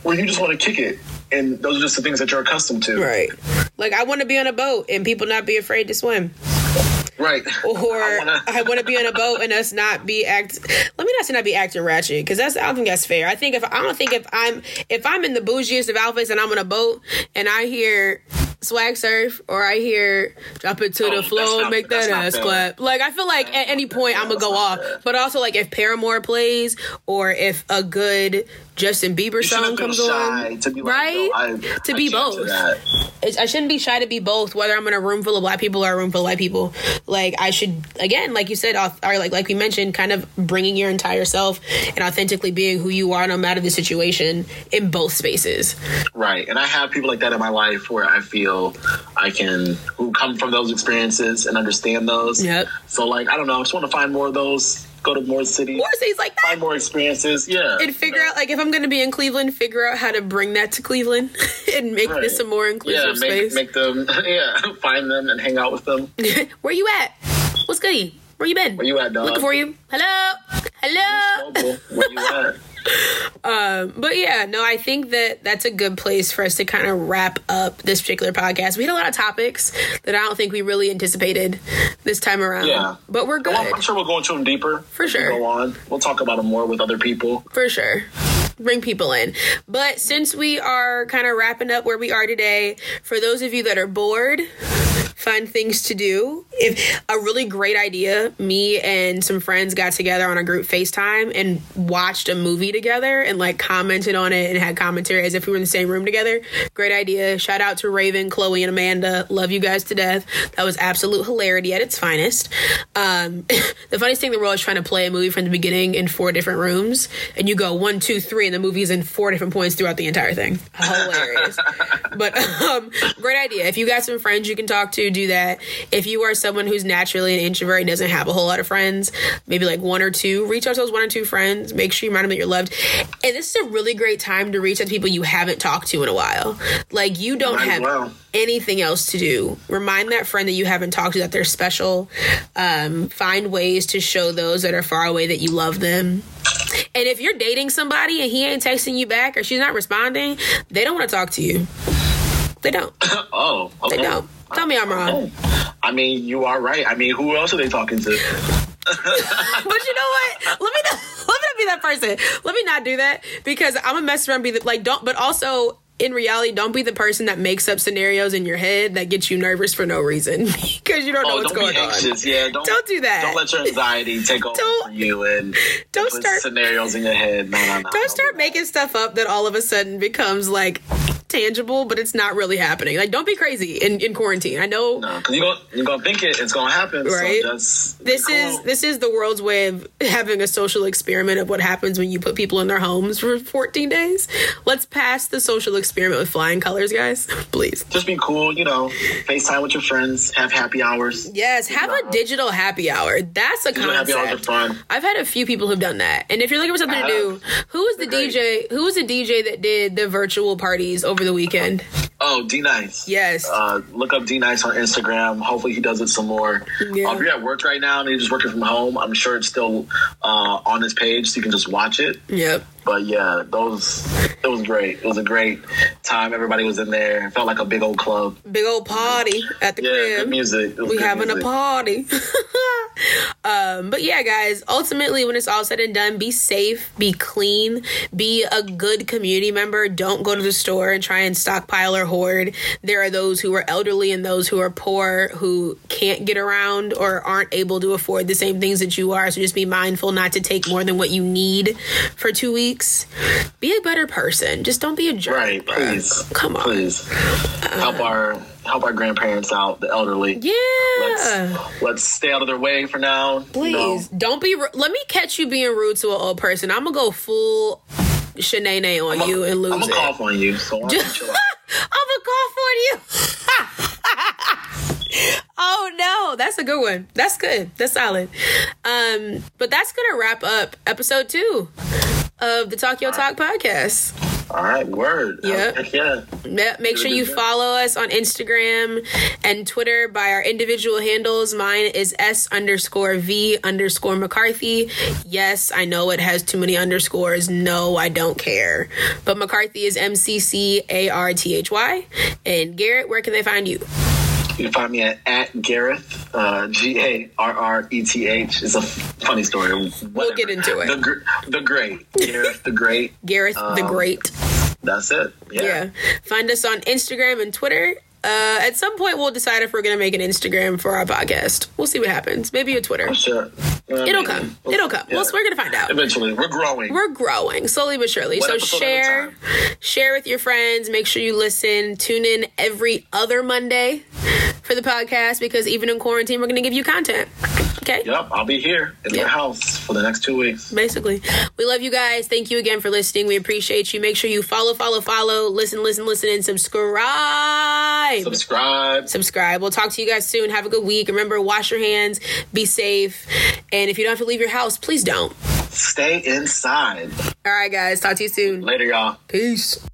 where you just want to kick it. And those are just the things that you're accustomed to.
Right. Like I want to be on a boat and people not be afraid to swim.
Right.
or
I
want to be on a boat and us not be act. Let me not say not be acting ratchet because that's I don't think that's fair. I think if I don't think if I'm if I'm in the bougiest of outfits and I'm on a boat and I hear swag surf or I hear drop it to
Oh,
the floor
not-
make that ass clap. Like I feel like at any point I'm gonna go off. But also like if Paramore plays or if a good Justin Bieber song comes
shy
on,
to be like,
right?
no, I-
to
I
be both. I shouldn't be shy to be both, whether I'm in a room full of black people or a room full of white people. Like I should, again, like you said, or like like we mentioned, kind of bringing your entire self and authentically being who you are, no matter the situation, in both spaces.
Right. And I have people like that in my life where I feel I can, who come from those experiences and understand those.
Yep.
So, like, I don't know. I just want to find more of those, go to more cities,
Or things like that.
find more experiences. Yeah.
And figure out, like, if I'm going to be in Cleveland, figure out how to bring that to Cleveland and make
Right.
this a more
Yeah,
inclusive
make,
space.
make them, yeah, find them and hang out with them.
Where you at? What's goody? Where you been?
Where you at, dog?
Looking for you. Hello. Hello.
Where you at?
Um, but yeah, no, I think that that's a good place for us to kind of wrap up this particular podcast. We had a lot of topics that I don't think we really anticipated this time around.
Yeah.
But we're good.
I'm sure we'll go into them deeper.
For sure.
Go on. We'll talk about them more with other people.
For sure. bring people in. But since we are kind of wrapping up where we are today, for those of you that are bored, find things to do. If a really great idea, me and some friends got together on a group FaceTime and watched a movie together and like commented on it and had commentary as if we were in the same room together. Great idea. Shout out to Raven, Chloe, and Amanda. Love you guys to death. That was absolute hilarity at its finest. Um, the funniest thing in the world is trying to play a movie from the beginning in four different rooms and you go one, two, three, and the movie's in four different points throughout the entire thing. Hilarious. but um, great idea. If you got some friends you can talk to, do that. If you are someone who's naturally an introvert and doesn't have a whole lot of friends, maybe like one or two, reach out to those one or two friends. Make sure you remind them that you're loved. And this is a really great time to reach out to people you haven't talked to in a while. Like you don't
Might
have
well.
anything else to do. Remind that friend that you haven't talked to that they're special. Um, find ways to show those that are far away that you love them. And if you're dating somebody and he ain't texting you back or she's not responding, they don't want to talk to you. They don't.
Oh, okay.
They don't. Tell me I'm wrong.
Oh, I mean, you are right. I mean, who else are they talking to?
But you know what? Let me not, let me not be that person. Let me not do that because I'm gonna mess around. Be the, like don't. But also in reality, don't be the person that makes up scenarios in your head that gets you nervous for no reason because you don't know
Oh,
what's
don't
going
be
on.
Yeah, don't,
Don't do that.
Don't let your anxiety take over
Don't-
you and
don't start-
scenarios in your head. No, no, no.
Don't start making stuff up that all of a sudden becomes like tangible, but it's not really happening. Like, don't be crazy in, in quarantine. I know
because you're gonna, you're gonna think it, it's gonna happen.
Right.
So
this
be
is this is the world's way of having a social experiment of what happens when you put people in their homes for 14 days. Let's pass the social experiment with flying colors, guys. Please.
just be cool. You know, FaceTime with your friends, have happy hours.
Yes, have a digital happy hour. That's a
Digital happy hours are
concept.
fun.
I've had a few people who've done that. And if you're looking for something to do, who was the
great.
DJ? Who was the DJ that did the virtual parties over the weekend?
Oh, D Nice.
Yes.
Uh, look up D Nice on Instagram. Hopefully, he does it some more.
Yeah.
Uh, if you're at work right now and you're just working from home, I'm sure it's still uh, on his page, so you can just watch it.
Yep.
But yeah, those it was great. It was a great time. Everybody was in there. It felt like a big old club.
Big old party at the
Yeah,
crib.
good music.
We having a party. um, but yeah, guys, ultimately, when it's all said and done, be safe, be clean, be a good community member. Don't go to the store and try and stockpile or hoard. There are those who are elderly and those who are poor who can't get around or aren't able to afford the same things that you are. So just be mindful not to take more than what you need for two weeks. Be a better person. Just don't be a jerk.
Right, please.
Come on.
Please help our help our grandparents out, the elderly.
Yeah.
Let's let's stay out of their way for now.
Please don't be. Let me catch you being rude to an old person. I'm gonna go full shenane on you and lose
I'm gonna
it.
cough on you. So I'm gonna chill out.
I'm gonna cough on you. oh no, that's a good one. That's good. That's solid. Um, but that's gonna wrap up episode two of the Talk Your Talk podcast.
All right, word.
Yep.
Heck yeah.
Yeah, make sure you follow us on Instagram and Twitter by our individual handles. Mine is S underscore V underscore McCarthy. Yes, I know it has too many underscores. No, I don't care. But McCarthy is M C C A R T H Y. And Gareth, where can they find you?
You can find me at, at Gareth, uh, G A R R E T H. It's a funny story. Whatever.
We'll get into it.
The, gr- the Great. Gareth the Great.
Gareth the Great.
That's it. Yeah.
Yeah. Find us on Instagram and Twitter. Uh, at some point, we'll decide if we're going to make an Instagram for our podcast. We'll see what happens. Maybe a Twitter.
Sure. What I
It'll
mean?
come. It'll come.
Yeah.
Well, we're going to find out.
Eventually. We're growing.
we're growing slowly but surely.
One
so
episode at a
share, share with your friends. Make sure you listen. Tune in every other Monday for the podcast because even in quarantine, we're going to give you content. Okay.
Yep, I'll be here in
Yeah.
your house for the next two weeks.
Basically, we love you guys. Thank you again for listening. We appreciate you. Make sure you follow, follow, follow, listen, listen, listen, and subscribe.
Subscribe.
subscribe. We'll talk to you guys soon. Have a good week. Remember, wash your hands, be safe, and if you don't have to leave your house, please don't.
Stay inside.
All right, guys. Talk to you soon.
Later, y'all.
Peace.